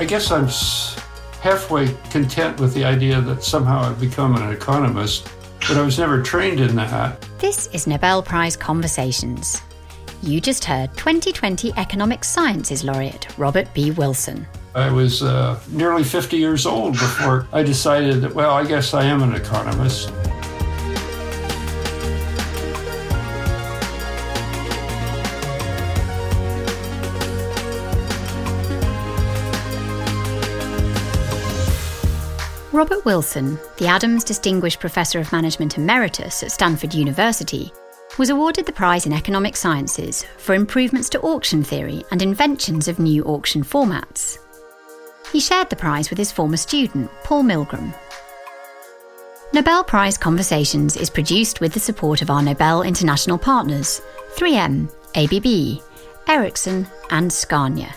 I guess I'm halfway content with the idea that somehow I've become an economist, but I was never trained in that. This is Nobel Prize Conversations. You just heard 2020 Economic Sciences laureate Robert B. Wilson. I was uh, nearly 50 years old before I decided that, well, I guess I am an economist. Robert Wilson, the Adams Distinguished Professor of Management Emeritus at Stanford University, was awarded the prize in economic sciences for improvements to auction theory and inventions of new auction formats. He shared the prize with his former student, Paul Milgrom. Nobel Prize Conversations is produced with the support of our Nobel International partners 3M, ABB, Ericsson, and Scania.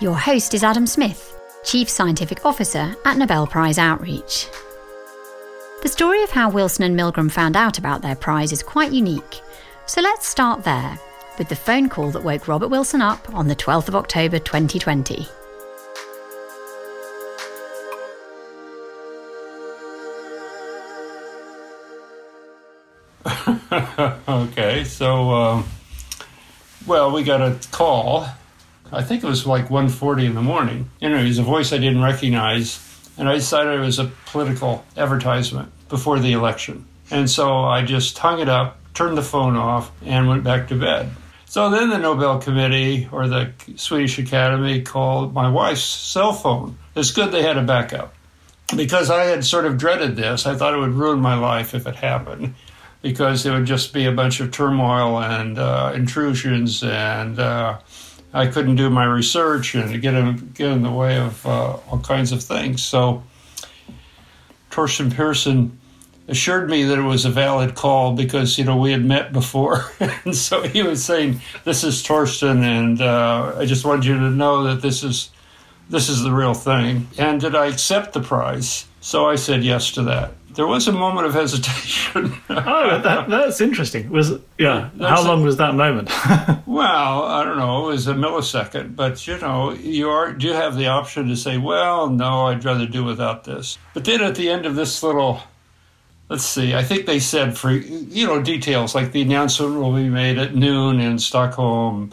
Your host is Adam Smith. Chief Scientific Officer at Nobel Prize Outreach. The story of how Wilson and Milgrom found out about their prize is quite unique, so let's start there with the phone call that woke Robert Wilson up on the 12th of October 2020. okay, so, um, well, we got a call I think it was like 1.40 in the morning. Know, it was a voice I didn't recognize, and I decided it was a political advertisement before the election. And so I just hung it up, turned the phone off, and went back to bed. So then the Nobel Committee or the Swedish Academy called my wife's cell phone. It's good they had a backup because I had sort of dreaded this. I thought it would ruin my life if it happened because it would just be a bunch of turmoil and uh, intrusions and uh, I couldn't do my research and get in, get in the way of uh, all kinds of things. So Torsten Persson assured me that it was a valid call because you know we had met before, and so he was saying, "This is Torsten, and uh, I just wanted you to know that this is this is the real thing." And did I accept the prize? So I said yes to that there was a moment of hesitation. oh, that, that's interesting. Was yeah? That's how long a, was that moment? well, I don't know. It was a millisecond, but you know, you are do have the option to say, "Well, no, I'd rather do without this." But then at the end of this little, let's see, I think they said for you know details like the announcement will be made at noon in Stockholm.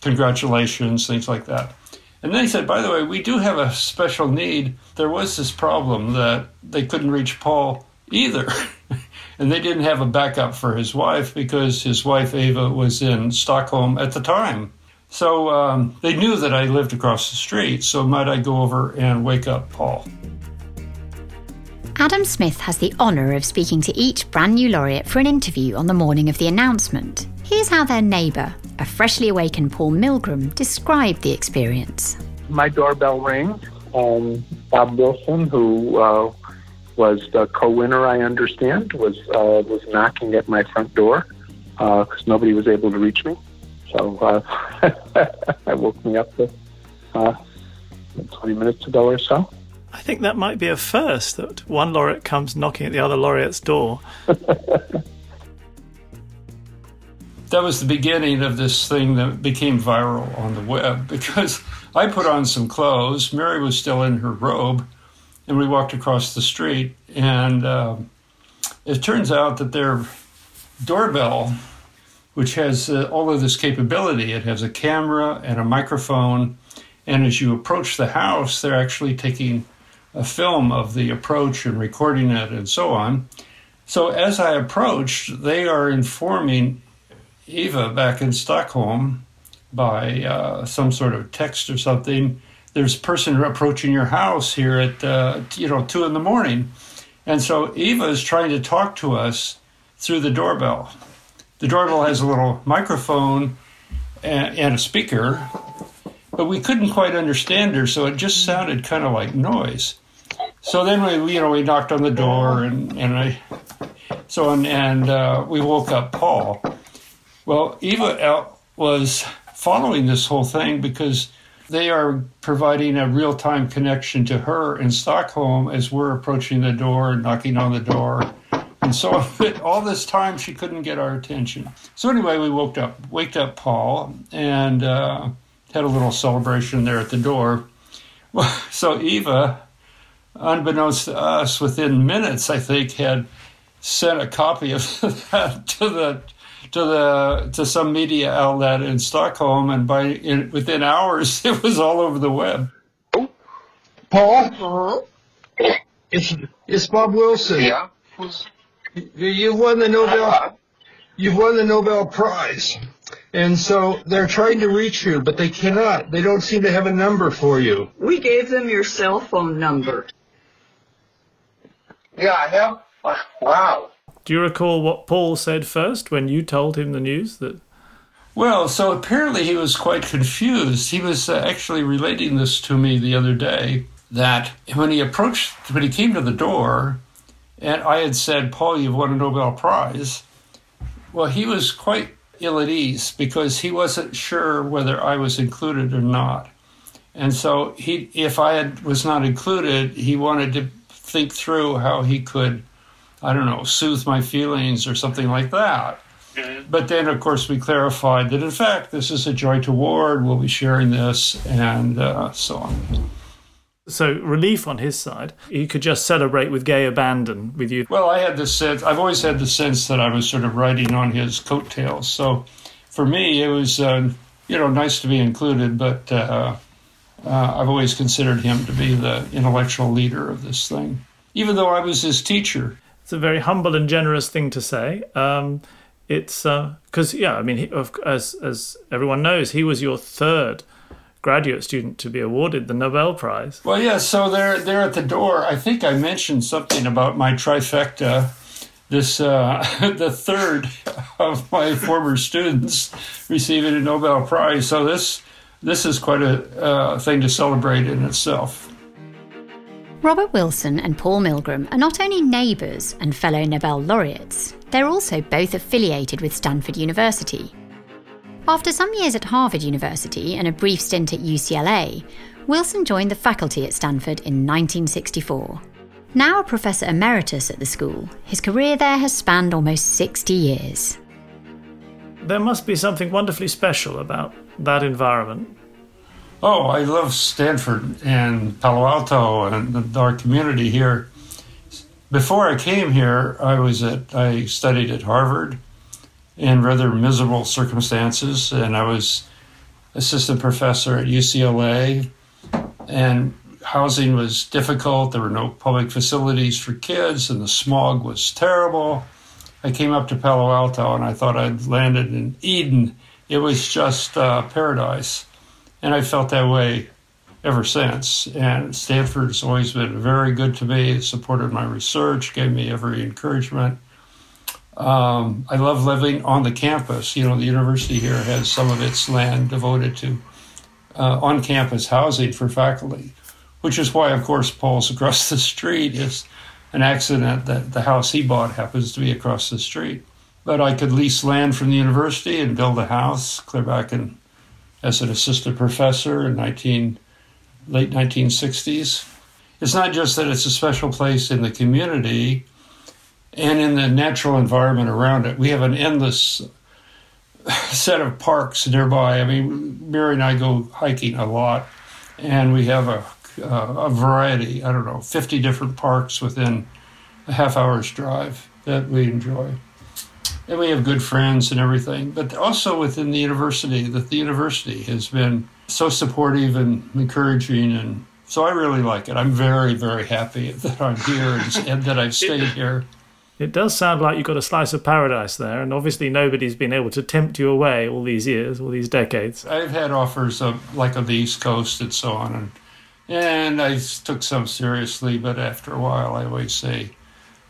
Congratulations, things like that. And then he said, by the way, we do have a special need. There was this problem that they couldn't reach Paul either. and they didn't have a backup for his wife because his wife, Eva, was in Stockholm at the time. So um, they knew that I lived across the street. So might I go over and wake up Paul? Adam Smith has the honour of speaking to each brand new laureate for an interview on the morning of the announcement. Here's how their neighbour, a freshly awakened Paul Milgrom, described the experience. My doorbell rings. Um, Bob Wilson, who uh, was the co-winner, I understand, was uh, was knocking at my front door because uh, nobody was able to reach me. So uh, I woke me up to, uh, 20 minutes ago or so. I think that might be a first that one laureate comes knocking at the other laureate's door. that was the beginning of this thing that became viral on the web because I put on some clothes. Mary was still in her robe, and we walked across the street. And uh, it turns out that their doorbell, which has uh, all of this capability, it has a camera and a microphone. And as you approach the house, they're actually taking a film of the approach and recording it and so on. So as I approached, they are informing Eva back in Stockholm by uh, some sort of text or something. There's a person approaching your house here at uh, you know two in the morning, and so Eva is trying to talk to us through the doorbell. The doorbell has a little microphone and, a speaker, but we couldn't quite understand her, so it just sounded kind of like noise. So then we, you know, we knocked on the door and, and I, so and, and uh, we woke up Paul well, Eva was following this whole thing because they are providing a real time connection to her in Stockholm as we're approaching the door, knocking on the door. And so all this time she couldn't get our attention. So anyway, we woke up, waked up Paul, and uh, had a little celebration there at the door. So Eva, unbeknownst to us, within minutes, I think, had sent a copy of that to the to the to some media outlet in Stockholm, and by in, within hours, it was all over the web. Paul, uh-huh. it's it's Bob Wilson. Yeah. You, you won the Nobel. Uh-huh. You've won the Nobel Prize, and so they're trying to reach you, but they cannot. They don't seem to have a number for you. We gave them your cell phone number. Yeah, I have. Wow. Do you recall what Paul said first when you told him the news that Well, so apparently he was quite confused. He was uh, actually relating this to me the other day that when he approached, when he came to the door, and I had said, Paul, you've won a Nobel Prize, well, he was quite ill at ease because he wasn't sure whether I was included or not. And so he, if I had, was not included, he wanted to think through how he could, I don't know, soothe my feelings or something like that. But then, of course, we clarified that in fact this is a joint award. We'll be sharing this, and uh, so on. so relief on his side, he could just celebrate with gay abandon with you. Well, I had the sense. I've always had the sense that I was sort of riding on his coattails. So, for me, it was uh, you know nice to be included, but uh, uh, I've always considered him to be the intellectual leader of this thing, even though I was his teacher. It's a very humble and generous thing to say. Um, it's because yeah, I mean, he, as as everyone knows, he was your third graduate student to be awarded the Nobel Prize. Well, yeah. So they're they're at the door. I think I mentioned something about my trifecta. This uh, the third of my former students receiving a Nobel Prize. So this this is quite a uh, thing to celebrate in itself. Robert Wilson and Paul Milgrom are not only neighbours and fellow Nobel laureates, they're also both affiliated with Stanford University. After some years at Harvard University and a brief stint at UCLA, Wilson joined the faculty at Stanford in 1964. Now a professor emeritus at the school, his career there has spanned almost 60 years. There must be something wonderfully special about that environment. Oh, I love Stanford and Palo Alto and our community here. Before I came here, I was at I studied at Harvard in rather miserable circumstances, and I was assistant professor at UCLA. And housing was difficult. There were no public facilities for kids, and the smog was terrible. I came up to Palo Alto, and I thought I'd landed in Eden. It was just uh, paradise, and I felt that way ever since. And Stanford's always been very good to me, supported my research, gave me every encouragement. Um, I love living on the campus. You know, the university here has some of its land devoted to uh, on campus housing for faculty, which is why, of course, Paul's across the street is an accident that the house he bought happens to be across the street. But I could lease land from the university and build a house clear back in as an assistant professor in 19, late 1960s. It's not just that it's a special place in the community and in the natural environment around it. We have an endless set of parks nearby. I mean, Mary and I go hiking a lot, and we have a, uh, a variety, I don't know, 50 different parks within a half hour's drive that we enjoy. And we have good friends and everything, but also within the university, that the university has been so supportive and encouraging and so I really like it. I'm very, very happy that I'm here and, and that I've stayed here. It does sound like you've got a slice of paradise there, and obviously nobody's been able to tempt you away all these years, all these decades. I've had offers of like on the East Coast and so on, and and I took some seriously, but after a while, I always say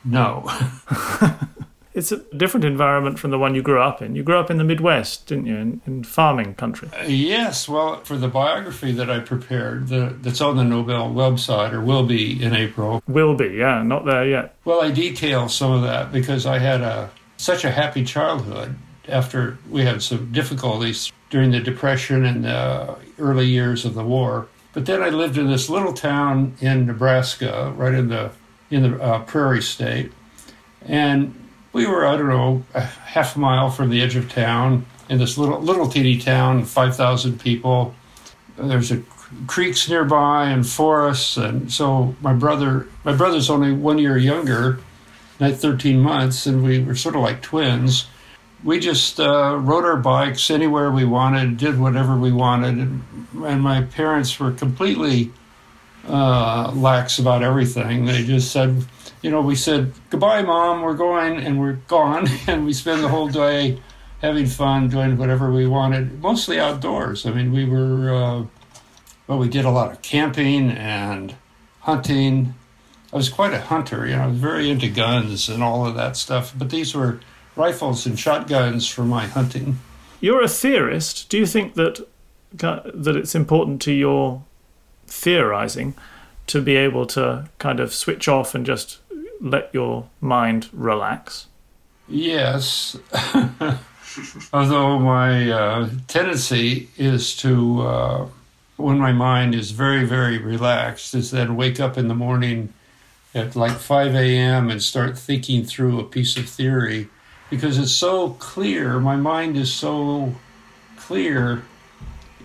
no. It's a different environment from the one you grew up in. You grew up in the Midwest, didn't you, in, in farming country? yes, well, for the biography that I prepared, the, that's on the Nobel website or will be in April. Will be, yeah, not there yet. Well, I detail some of that because I had a such a happy childhood after we had some difficulties during the Depression and the early years of the war. But then I lived in this little town in Nebraska, right in the in the uh, prairie state, and we were I don't know a half a mile from the edge of town in this little little teeny town, five thousand people. There's a creeks nearby and forests, and so my brother, my brother's only one year younger, at 13 months, and we were sort of like twins. We just uh, rode our bikes anywhere we wanted, did whatever we wanted, and, and my parents were completely uh, lax about everything. They just said, you know, we said, goodbye, mom, we're going, and we're gone. And we spend the whole day having fun, doing whatever we wanted, mostly outdoors. I mean, we were, uh, well, we did a lot of camping and hunting. I was quite a hunter, you know, I was very into guns and all of that stuff. But these were rifles and shotguns for my hunting. You're a theorist. Do you think that that it's important to your theorizing to be able to kind of switch off and just let your mind relax? Yes. Although my uh, tendency is to, uh, when my mind is very, very relaxed, is then wake up in the morning at like 5 a.m. and start thinking through a piece of theory because it's so clear. My mind is so clear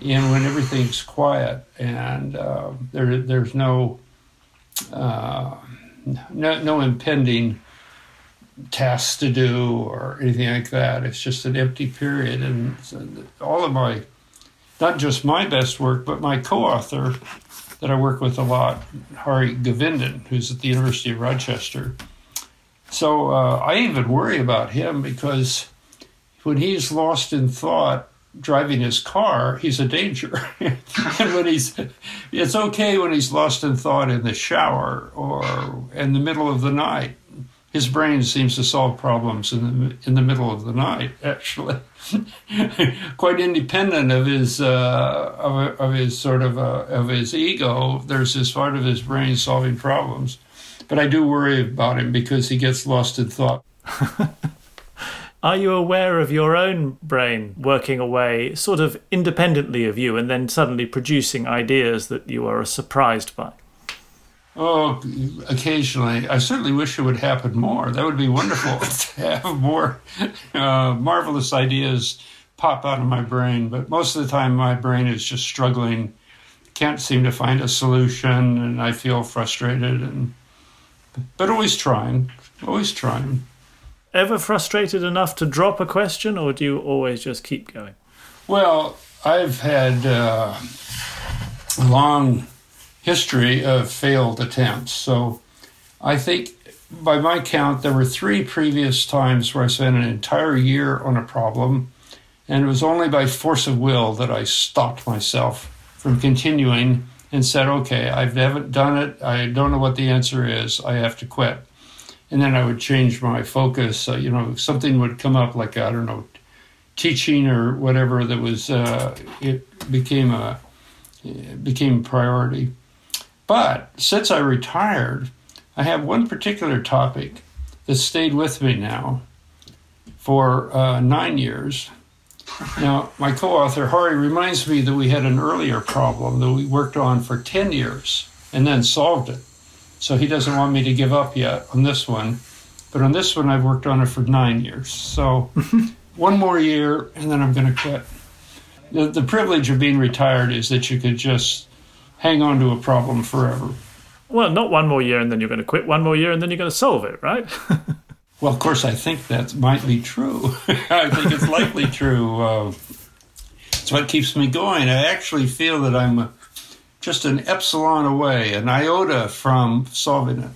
in when everything's quiet and uh, there, there's no, uh, no, no impending tasks to do or anything like that. It's just an empty period. And all of my, not just my best work, but my co author that I work with a lot, Hari Govindan, who's at the University of Rochester. So uh, I even worry about him because when he's lost in thought, driving his car, he's a danger. and when he's, it's okay when he's lost in thought in the shower or in the middle of the night his brain seems to solve problems in the in the middle of the night. Actually, quite independent of his uh, of, of, his sort of uh, of his ego. There's this part of his brain solving problems, but I do worry about him because he gets lost in thought. Are you aware of your own brain working away, sort of independently of you, and then suddenly producing ideas that you are surprised by? Oh, occasionally. I certainly wish it would happen more. That would be wonderful to have more uh, marvelous ideas pop out of my brain. But most of the time, my brain is just struggling, can't seem to find a solution, and I feel frustrated. And but always trying, always trying. Ever frustrated enough to drop a question, or do you always just keep going? Well, I've had uh, long history of failed attempts. So I think by my count, there were three previous times where I spent an entire year on a problem, and it was only by force of will that I stopped myself from continuing and said, okay, I've never done it. I don't know what the answer is. I have to quit. And then I would change my focus. Uh, you know, something would come up like, I don't know, teaching or whatever that was, uh, it became a, it became a priority. But since I retired, I have one particular topic that stayed with me now for uh, nine years. Now, my co author, Hari, reminds me that we had an earlier problem that we worked on for 10 years and then solved it. So he doesn't want me to give up yet on this one. But on this one, I've worked on it for nine years. So one more year, and then I'm going to quit. The, the privilege of being retired is that you could just hang on to a problem forever. Well, not one more year and then you're going to quit, one more year and then you're going to solve it, right? well, of course, I think that might be true. I think it's likely true. Uh, it's what keeps me going. I actually feel that I'm just an epsilon away, an iota from solving it.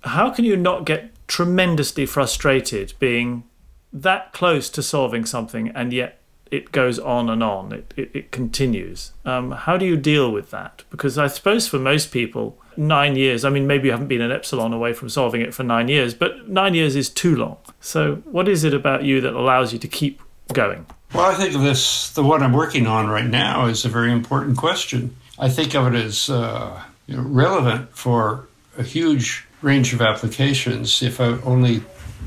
How can you not get tremendously frustrated being that close to solving something and yet it goes on and on. It it, it continues. Um, how do you deal with that? Because I suppose for most people, nine years. I mean, maybe you haven't been an epsilon away from solving it for nine years, but nine years is too long. So, what is it about you that allows you to keep going? Well, I think this the one I'm working on right now is a very important question. I think of it as uh, you know, relevant for a huge range of applications if I only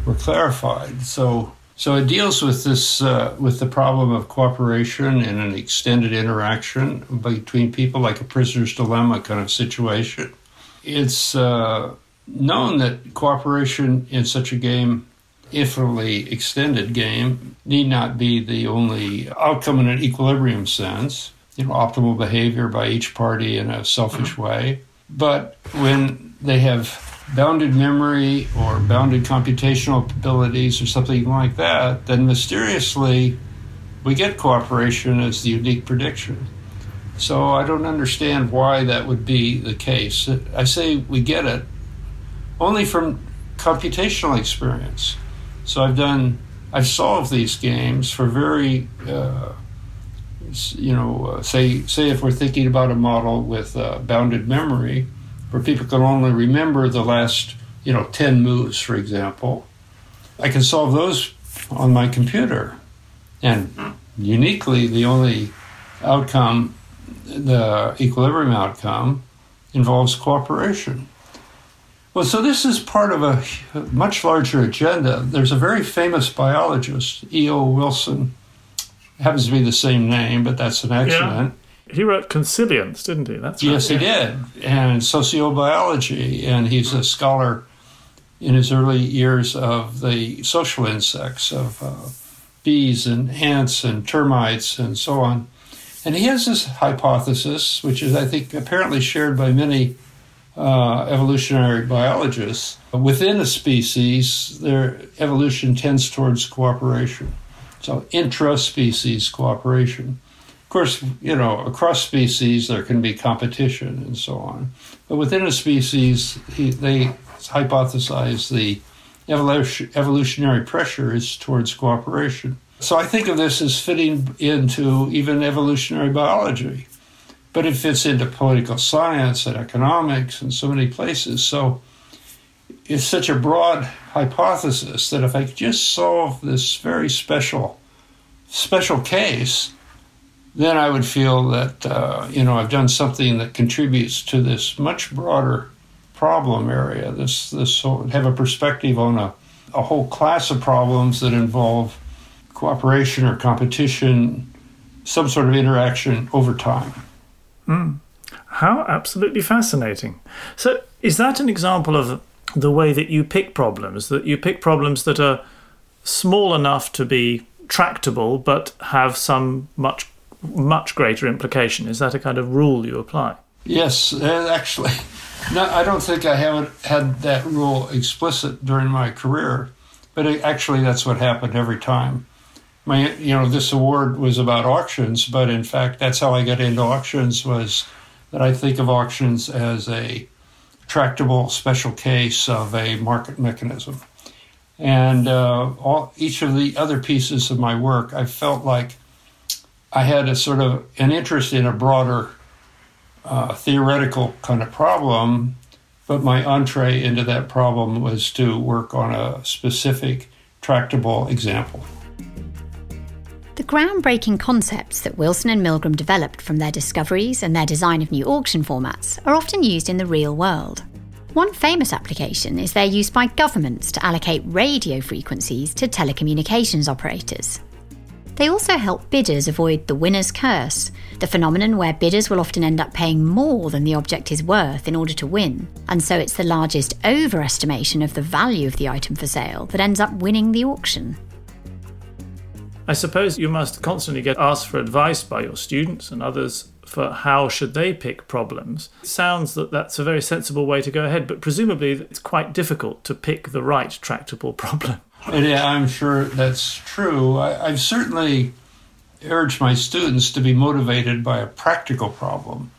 were clarified. So so it deals with this uh, with the problem of cooperation in an extended interaction between people, like a prisoner's dilemma kind of situation. It's uh, known that cooperation in such a game, infinitely extended game, need not be the only outcome in an equilibrium sense. You know, optimal behavior by each party in a selfish way. But when they have bounded memory or bounded computational abilities or something like that, then mysteriously we get cooperation as the unique prediction. So I don't understand why that would be the case. I say we get it only from computational experience. So I've done, I've solved these games for very, uh, you know, uh, say say if we're thinking about a model with uh, bounded memory, where people can only remember the last, you know, ten moves, for example, I can solve those on my computer, and uniquely, the only outcome, the equilibrium outcome, involves cooperation. Well, so this is part of a much larger agenda. There's a very famous biologist, E.O. Wilson, happens to be the same name, but that's an accident. Yeah. He wrote Consilience, didn't he? That's right. yes, he did, and sociobiology, and he's a scholar in his early years of the social insects of uh, bees and ants and termites and so on. And he has this hypothesis, which is, I think, apparently shared by many uh, evolutionary biologists, within a species, their evolution tends towards cooperation. So intra-species cooperation. Of course, you know, across species there can be competition and so on. But within a species, he, they hypothesize the evolution, evolutionary pressure is towards cooperation. So I think of this as fitting into even evolutionary biology but it fits into political science and economics and so many places. So it's such a broad hypothesis that if I could just solve this very special special case, then I would feel that uh, you know I've done something that contributes to this much broader problem area. This this have a perspective on a, a whole class of problems that involve cooperation or competition, some sort of interaction over time. Mm. How absolutely fascinating. So, is that an example of the way that you pick problems? That you pick problems that are small enough to be tractable but have some much much greater implication. Is that a kind of rule you apply? Yes, uh, actually, no, I don't think I haven't had that rule explicit during my career, but it, actually, that's what happened every time my you know this award was about auctions but in fact that's how i got into auctions was that i think of auctions as a tractable special case of a market mechanism. And uh, all, each of the other pieces of my work i felt like i had a sort of an interest in a broader uh, theoretical kind of problem but my entree into that problem was to work on a specific tractable example the groundbreaking concepts that Wilson and Milgrom developed from their discoveries and their design of new auction formats are often used in the real world. One famous application is their use by governments to allocate radio frequencies to telecommunications operators. They also help bidders avoid the winner's curse, the phenomenon where bidders will often end up paying more than the object is worth in order to win, and so it's the largest overestimation of the value of the item for sale that ends up winning the auction. I suppose you must constantly get asked for advice by your students and others for how should they pick problems. It sounds that that's a very sensible way to go ahead, but presumably it's quite difficult to pick the right tractable problem. Yeah, I'm sure that's true. I, I've certainly urged my students to be motivated by a practical problem.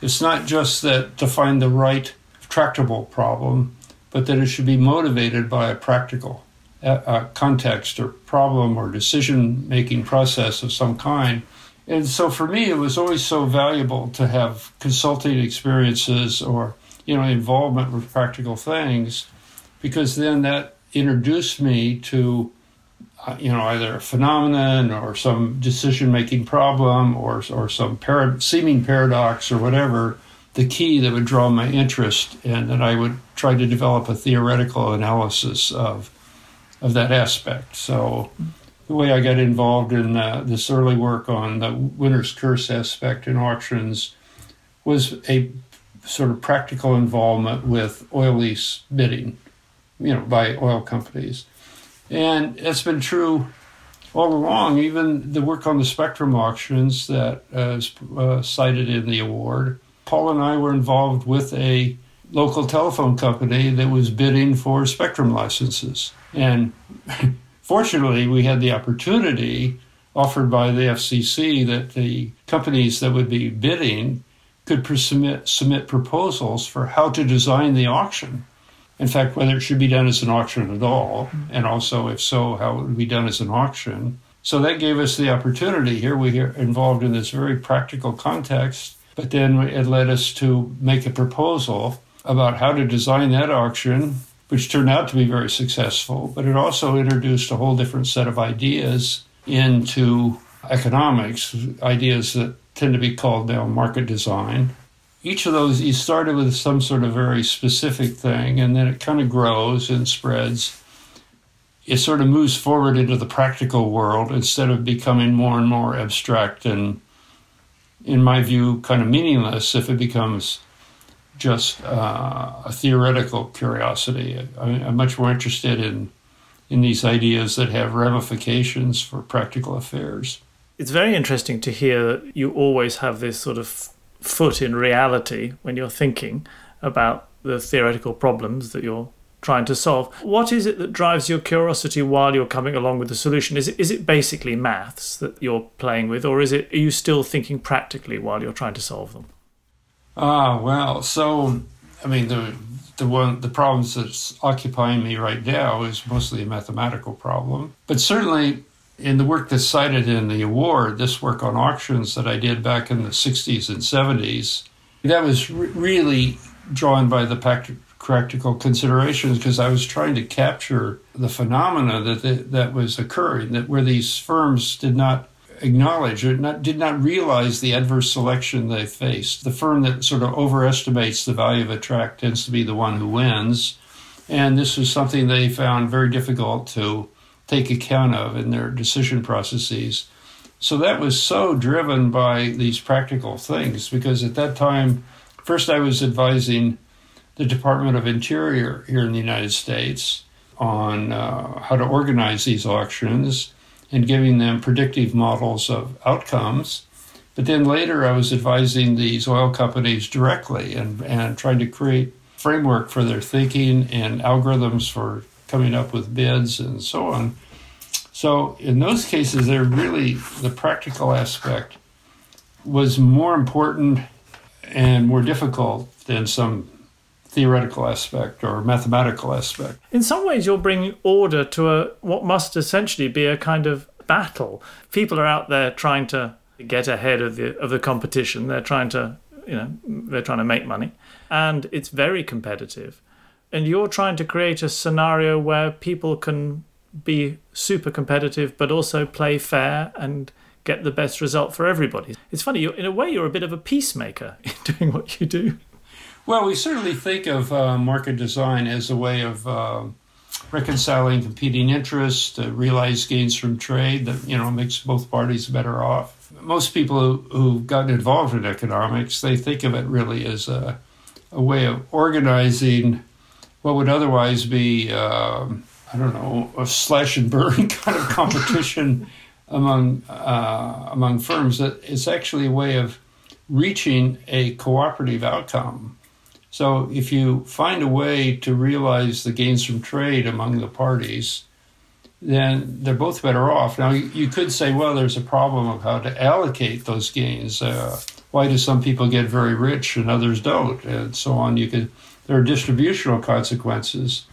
It's not just that to find the right tractable problem, but that it should be motivated by a practical a context or problem or decision making process of some kind. And so for me, it was always so valuable to have consulting experiences or you know involvement with practical things, because then that introduced me to uh, you know either a phenomenon or some decision making problem or or some seeming paradox or whatever. The key that would draw my interest, and that I would try to develop a theoretical analysis of of that aspect. So the way I got involved in uh, this early work on the winner's curse aspect in auctions was a sort of practical involvement with oil lease bidding, you know, by oil companies. And it's been true all along, even the work on the spectrum auctions that is uh, cited in the award, Paul and I were involved with a local telephone company that was bidding for spectrum licenses. And fortunately, we had the opportunity offered by the FCC that the companies that would be bidding could submit, submit proposals for how to design the auction. In fact, whether it should be done as an auction at all, and also, if so, how it would be done as an auction. So that gave us the opportunity. Here we are involved in this very practical context, but then it led us to make a proposal about how to design that auction, which turned out to be very successful. But it also introduced a whole different set of ideas into economics, ideas that tend to be called now market design. Each of those, you started with some sort of very specific thing, and then it kind of grows and spreads. It sort of moves forward into the practical world instead of becoming more and more abstract and, in my view, kind of meaningless if it becomes just uh, a theoretical curiosity. I, I'm much more interested in in these ideas that have ramifications for practical affairs. It's very interesting to hear that you always have this sort of foot in reality when you're thinking about the theoretical problems that you're trying to solve. What is it that drives your curiosity while you're coming along with the solution? Is it, is it basically maths that you're playing with, or is it are you still thinking practically while you're trying to solve them? Ah, well, so I mean the the one the problems that's occupying me right now is mostly a mathematical problem. But certainly in the work that's cited in the award, this work on auctions that I did back in the 60s and 70s, that was re- really drawn by the practical considerations because I was trying to capture the phenomena that that was occurring, that where these firms did not acknowledge or not, did not realize the adverse selection they faced. The firm that sort of overestimates the value of a tract tends to be the one who wins. And this was something they found very difficult to take account of in their decision processes. So that was so driven by these practical things because at that time, first I was advising the Department of Interior here in the United States on uh, how to organize these auctions and giving them predictive models of outcomes. But then later, I was advising these oil companies directly and, and trying to create framework for their thinking and algorithms for coming up with bids and so on. So in those cases, they're really the practical aspect was more important and more difficult than some theoretical aspect or mathematical aspect. In some ways, you're bringing order to a what must essentially be a kind of battle. People are out there trying to get ahead of the of the competition. They're trying to you know they're trying to make money, and it's very competitive. And you're trying to create a scenario where people can be super competitive, but also play fair and get the best result for everybody. It's funny, in a way, you're a bit of a peacemaker in doing what you do. Well, we certainly think of uh, market design as a way of uh, reconciling competing interests to realize gains from trade that you know makes both parties better off. Most people who, who've gotten involved in economics they think of it really as a, a way of organizing what would otherwise be um, I don't know a slash and burn kind of competition among uh, among firms. That it's actually a way of reaching a cooperative outcome so if you find a way to realize the gains from trade among the parties, then they're both better off. Now you could say, well, there's a problem of how to allocate those gains. Uh, why do some people get very rich and others don't, and so on? You could there are distributional consequences.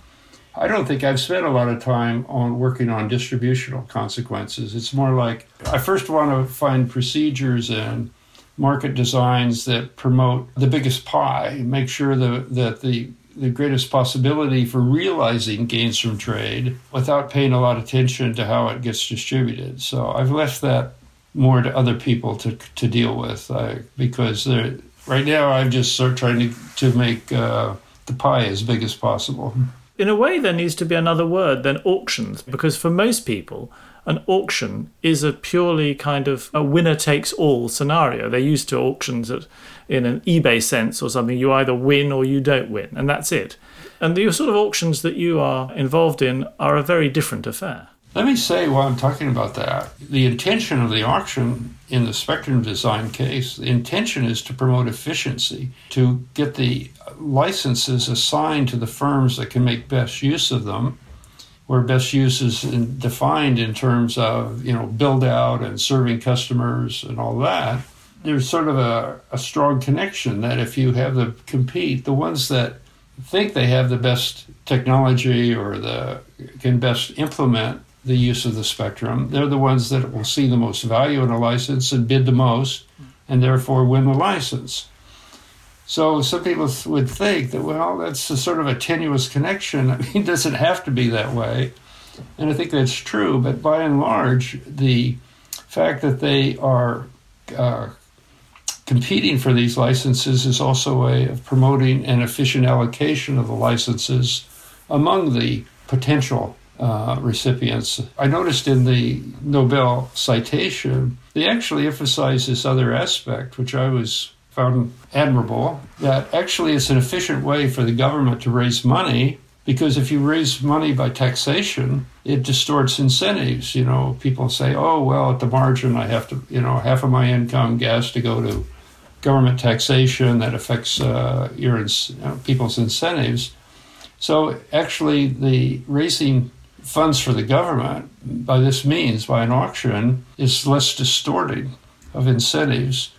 I don't think I've spent a lot of time on working on distributional consequences. It's more like I first want to find procedures and market designs that promote the biggest pie, make sure the, that the the greatest possibility for realizing gains from trade without paying a lot of attention to how it gets distributed. So I've left that more to other people to to deal with uh, because right now I'm just sort of trying to to make uh, the pie as big as possible. In a way, there needs to be another word than auctions because for most people, an auction is a purely kind of a winner takes all scenario. They're used to auctions at, in an eBay sense or something. You either win or you don't win, and that's it. And the sort of auctions that you are involved in are a very different affair. Let me say while I'm talking about that, the intention of the auction in the spectrum design case, the intention is to promote efficiency, to get the licenses assigned to the firms that can make best use of them, where best use is in, defined in terms of, you know, build out and serving customers and all that. There's sort of a, a strong connection that if you have them compete, the ones that think they have the best technology or the can best implement the use of the spectrum. They're the ones that will see the most value in a license and bid the most, and therefore win the license. So some people would think that, well, that's a sort of a tenuous connection. I mean, it doesn't have to be that way. And I think that's true. But by and large, the fact that they are uh, competing for these licenses is also a way of promoting an efficient allocation of the licenses among the potential uh, recipients. I noticed in the Nobel citation, they actually emphasize this other aspect, which I was found admirable, that actually it's an efficient way for the government to raise money because if you raise money by taxation, it distorts incentives. You know, people say, oh, well, at the margin, I have to, you know, half of my income gas to go to government taxation that affects uh, your you know, people's incentives. So actually, the raising funds for the government by this means, by an auction, is less distorting of incentives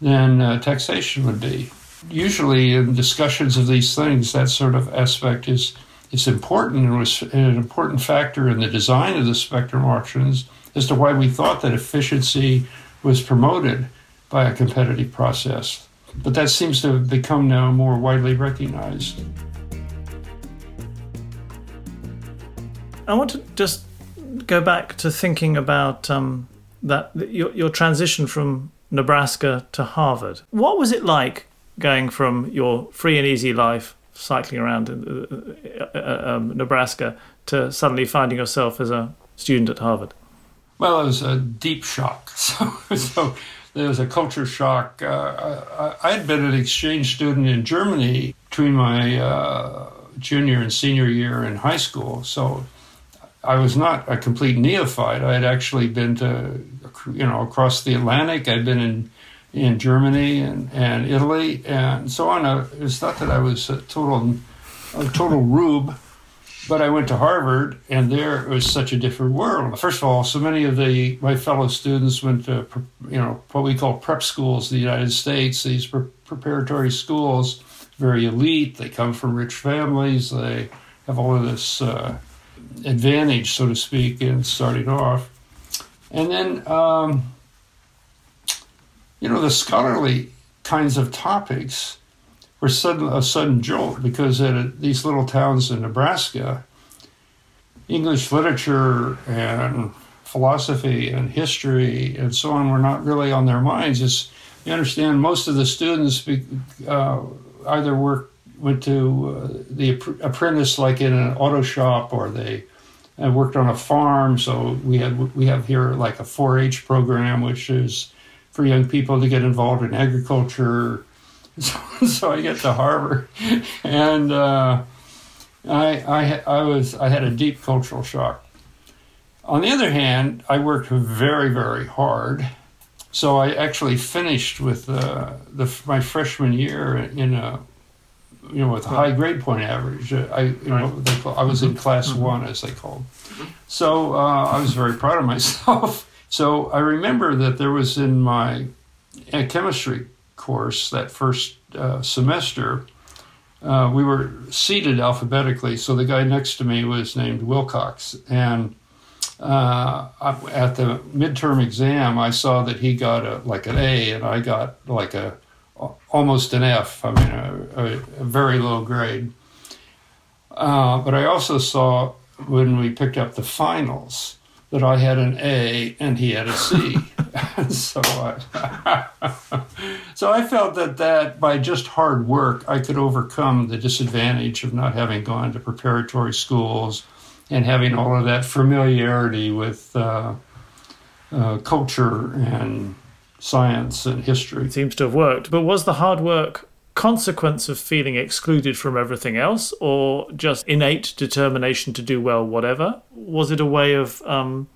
than uh, taxation would be. Usually, in discussions of these things, that sort of aspect is is important and was an important factor in the design of the spectrum auctions as to why we thought that efficiency was promoted by a competitive process. But that seems to have become now more widely recognized. I want to just go back to thinking about um, that your, your transition from Nebraska to Harvard. What was it like going from your free and easy life cycling around in, uh, uh, um, Nebraska to suddenly finding yourself as a student at Harvard? Well, it was a deep shock. So, so there was a culture shock. Uh, I, had been an exchange student in Germany between my uh, junior and senior year in high school, so I was not a complete neophyte. I had actually been to, you know, across the Atlantic. I'd been in in Germany and, and Italy and so on. Uh, it's not that I was a total a total rube, but I went to Harvard, and there it was such a different world. First of all, so many of the my fellow students went to you know what we call prep schools in the United States. These pre- preparatory schools, very elite. They come from rich families. They have all of this. Uh, advantage, so to speak, in starting off. And then, um, you know, the scholarly kinds of topics were sudden, a sudden jolt because at these little towns in Nebraska, English literature and philosophy and history and so on were not really on their minds. It's, you understand, most of the students uh, either work went to uh, the apprentice like in an auto shop or they uh, worked on a farm. So we had we have here like a 4-h program which is for young people to get involved in agriculture. So, so i get to harvard and uh, I, I, I was i had a deep cultural shock. On the other hand i worked very very hard. So i actually finished with uh, the, my freshman year in a you know, with a high grade point average. Uh, I, you know, call, I was in mm-hmm. class mm-hmm. one, as they called. So uh, I was very proud of myself. so I remember that there was in my uh, chemistry course that first uh, semester. Uh, we were seated alphabetically, so the guy next to me was named Wilcox, and uh, at the midterm exam, I saw that he got a like an A, and I got like a almost an F. I mean, a, a, a very low grade. Uh, but I also saw when we picked up the finals that I had an A and he had a C. so, I, so I felt that that by just hard work I could overcome the disadvantage of not having gone to preparatory schools and having all of that familiarity with uh, uh, culture and science and history. It seems to have worked. But was the hard work consequence of feeling excluded from everything else, or just innate determination to do well, whatever? Was it a way of um,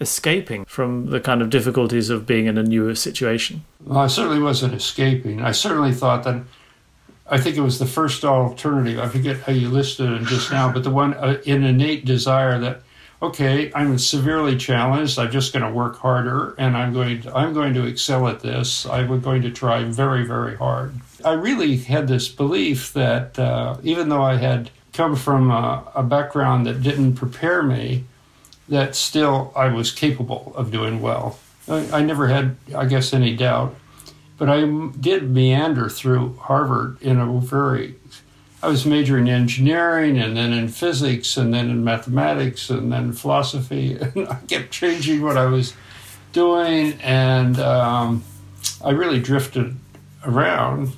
escaping from the kind of difficulties of being in a newer situation? Well, I certainly wasn't escaping. I certainly thought that. I think it was the first alternative. I forget how you listed it just now, but the one uh, an innate desire that okay, I'm severely challenged. I'm just going to work harder, and I'm going to I'm going to excel at this. I'm going to try very very hard. I really had this belief that uh, even though I had come from a, a background that didn't prepare me, that still I was capable of doing well. I, I never had, I guess, any doubt. But I did meander through Harvard in a very I was majoring in engineering and then in physics and then in mathematics and then philosophy. And I kept changing what I was doing and um, I really drifted around.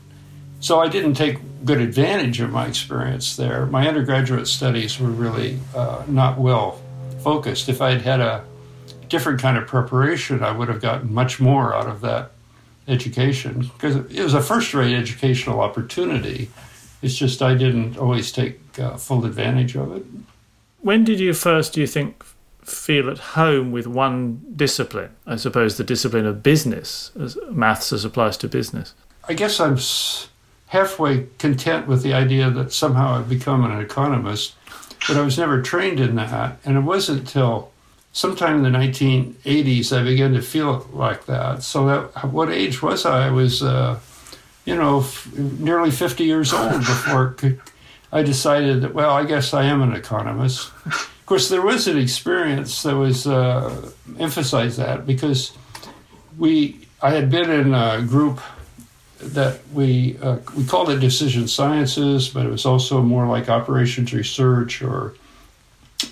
So I didn't take good advantage of my experience there. My undergraduate studies were really uh, not well focused. If I'd had a different kind of preparation, I would have gotten much more out of that education because it was a first rate educational opportunity it's just I didn't always take uh, full advantage of it. When did you first, do you think, feel at home with one discipline? I suppose the discipline of business, as maths as applies to business. I guess I'm halfway content with the idea that somehow I've become an economist, but I was never trained in that. And it wasn't until sometime in the 1980s I began to feel like that. So, that, what age was I? I was. Uh, you know, f- nearly 50 years old before I decided that, well, I guess I am an economist. Of course, there was an experience that was uh, emphasized that because we, I had been in a group that we uh, we called it decision sciences, but it was also more like operations research or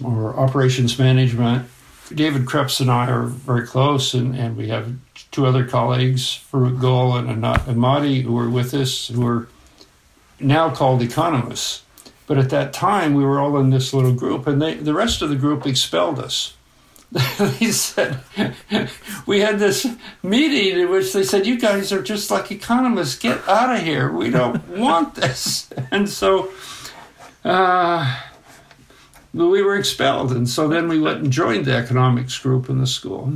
or operations management. David Kreps and I are very close, and, and we have two other colleagues, Faruk Gul and Admati, who were with us, who are now called economists. But at that time, we were all in this little group, and they, the rest of the group expelled us. they said, we had this meeting in which they said, You guys are just like economists, get out of here. We don't want this. And so uh, we were expelled. And so then we went and joined the economics group in the school.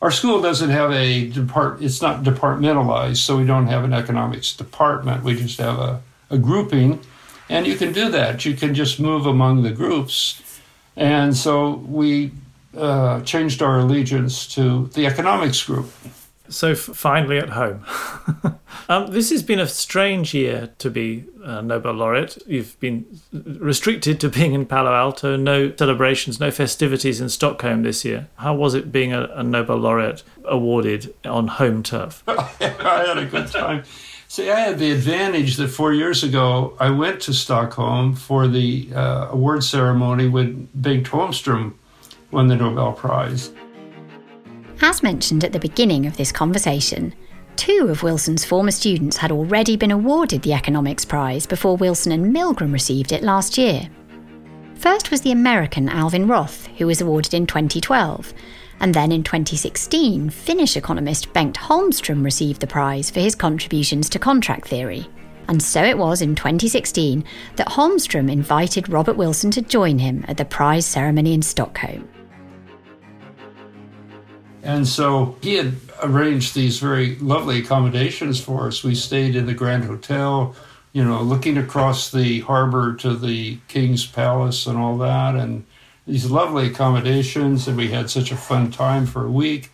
Our school doesn't have a depart it's not departmentalized so we don't have an economics department. We just have a, a grouping and you can do that. You can just move among the groups. And so we uh, changed our allegiance to the economics group so f- finally at home. um, this has been a strange year to be a Nobel laureate. You've been restricted to being in Palo Alto, no celebrations, no festivities in Stockholm this year. How was it being a, a Nobel laureate awarded on home turf? I had a good time. See, I had the advantage that four years ago I went to Stockholm for the uh, award ceremony when Bengt Holmstrom won the Nobel Prize. As mentioned at the beginning of this conversation, two of Wilson's former students had already been awarded the Economics Prize before Wilson and Milgrom received it last year. First was the American Alvin Roth, who was awarded in 2012, and then in 2016, Finnish economist Bengt Holmstrom received the prize for his contributions to contract theory. And so it was in 2016 that Holmstrom invited Robert Wilson to join him at the prize ceremony in Stockholm. And so he had arranged these very lovely accommodations for us. We stayed in the Grand Hotel, you know, looking across the harbor to the King's Palace and all that, and these lovely accommodations. And we had such a fun time for a week.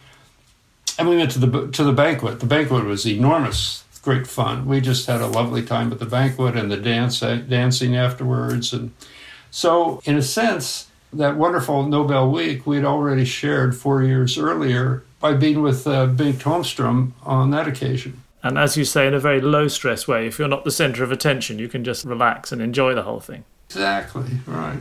And we went to the to the banquet. The banquet was enormous, great fun. We just had a lovely time at the banquet and the dance dancing afterwards. And so, in a sense, that wonderful Nobel week we'd already shared four years earlier by being with uh, Bengt Holmstrom on that occasion. And as you say, in a very low stress way, if you're not the center of attention, you can just relax and enjoy the whole thing. Exactly, right.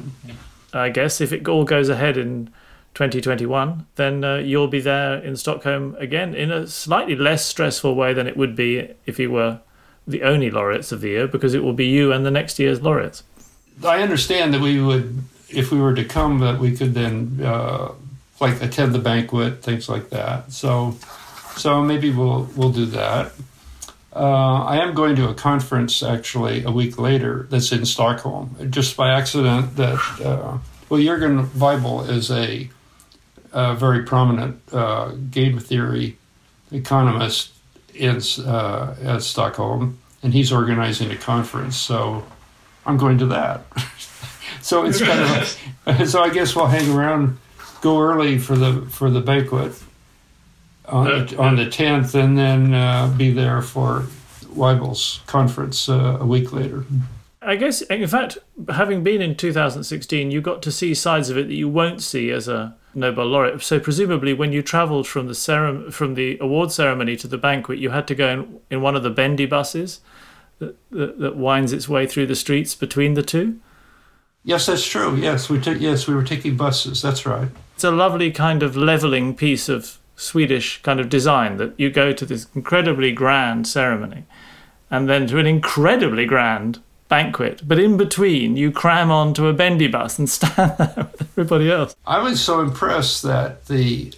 I guess if it all goes ahead in 2021, then uh, you'll be there in Stockholm again in a slightly less stressful way than it would be if you were the only laureates of the year, because it will be you and the next year's laureates. I understand that we would if we were to come, that we could then uh, like attend the banquet, things like that. So, so maybe we'll we'll do that. uh, I am going to a conference actually a week later that's in Stockholm. Just by accident, that uh, well, Jörgen Weibull is a, a very prominent uh, game theory economist in uh, at Stockholm, and he's organizing a conference. So I'm going to that. so it's kind of so I guess we'll hang around, go early for the for the banquet on the, on the 10th and then uh, be there for Weibull's conference uh, a week later. I guess, in fact, having been in 2016, you got to see sides of it that you won't see as a Nobel laureate. So presumably, when you travelled from the cerem- from the award ceremony to the banquet, you had to go in, in one of the bendy buses that, that, that winds its way through the streets between the two. Yes, that's true. Yes, we t- yes we were taking buses. That's right. It's a lovely kind of leveling piece of Swedish kind of design that you go to this incredibly grand ceremony and then to an incredibly grand banquet. But in between, you cram onto a bendy bus and stand there with everybody else. I was so impressed that the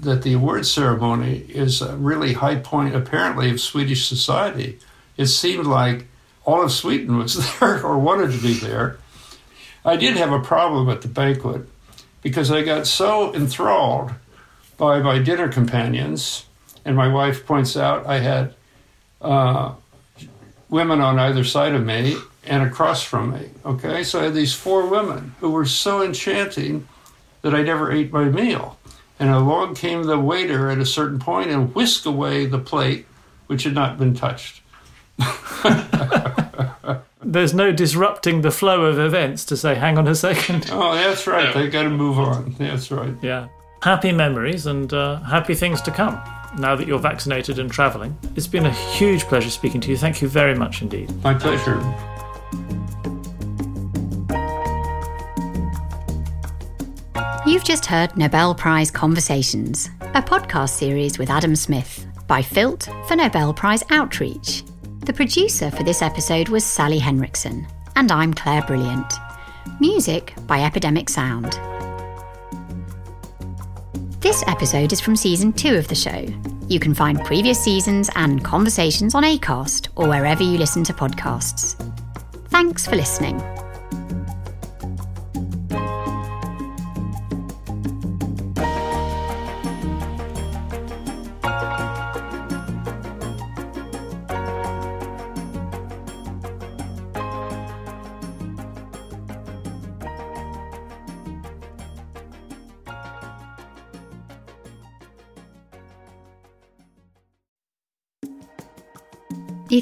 that the award ceremony is a really high point, apparently, of Swedish society. It seemed like all of Sweden was there or wanted to be there. I did have a problem at the banquet because I got so enthralled by my dinner companions, and my wife points out I had uh, women on either side of me and across from me. Okay, so I had these four women who were so enchanting that I never ate my meal. And along came the waiter at a certain point and whisked away the plate which had not been touched. There's no disrupting the flow of events to say, hang on a second. Oh, that's right. They got to move on. That's right. Yeah. Happy memories and uh, happy things to come now that you're vaccinated and travelling. It's been a huge pleasure speaking to you. Thank you very much indeed. My pleasure. You've just heard Nobel Prize Conversations, a podcast series with Adam Smith by Filt for Nobel Prize Outreach. The producer for this episode was Sally Henriksen, and I'm Claire Brilliant. Music by Epidemic Sound. This episode is from season two of the show. You can find previous seasons and conversations on ACAST or wherever you listen to podcasts. Thanks for listening.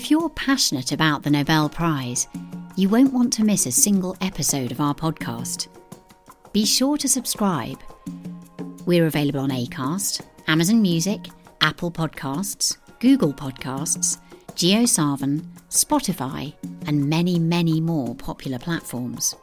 If you're passionate about the Nobel Prize, you won't want to miss a single episode of our podcast. Be sure to subscribe. We're available on Acast, Amazon Music, Apple Podcasts, Google Podcasts, JioSaavn, Spotify, and many, many more popular platforms.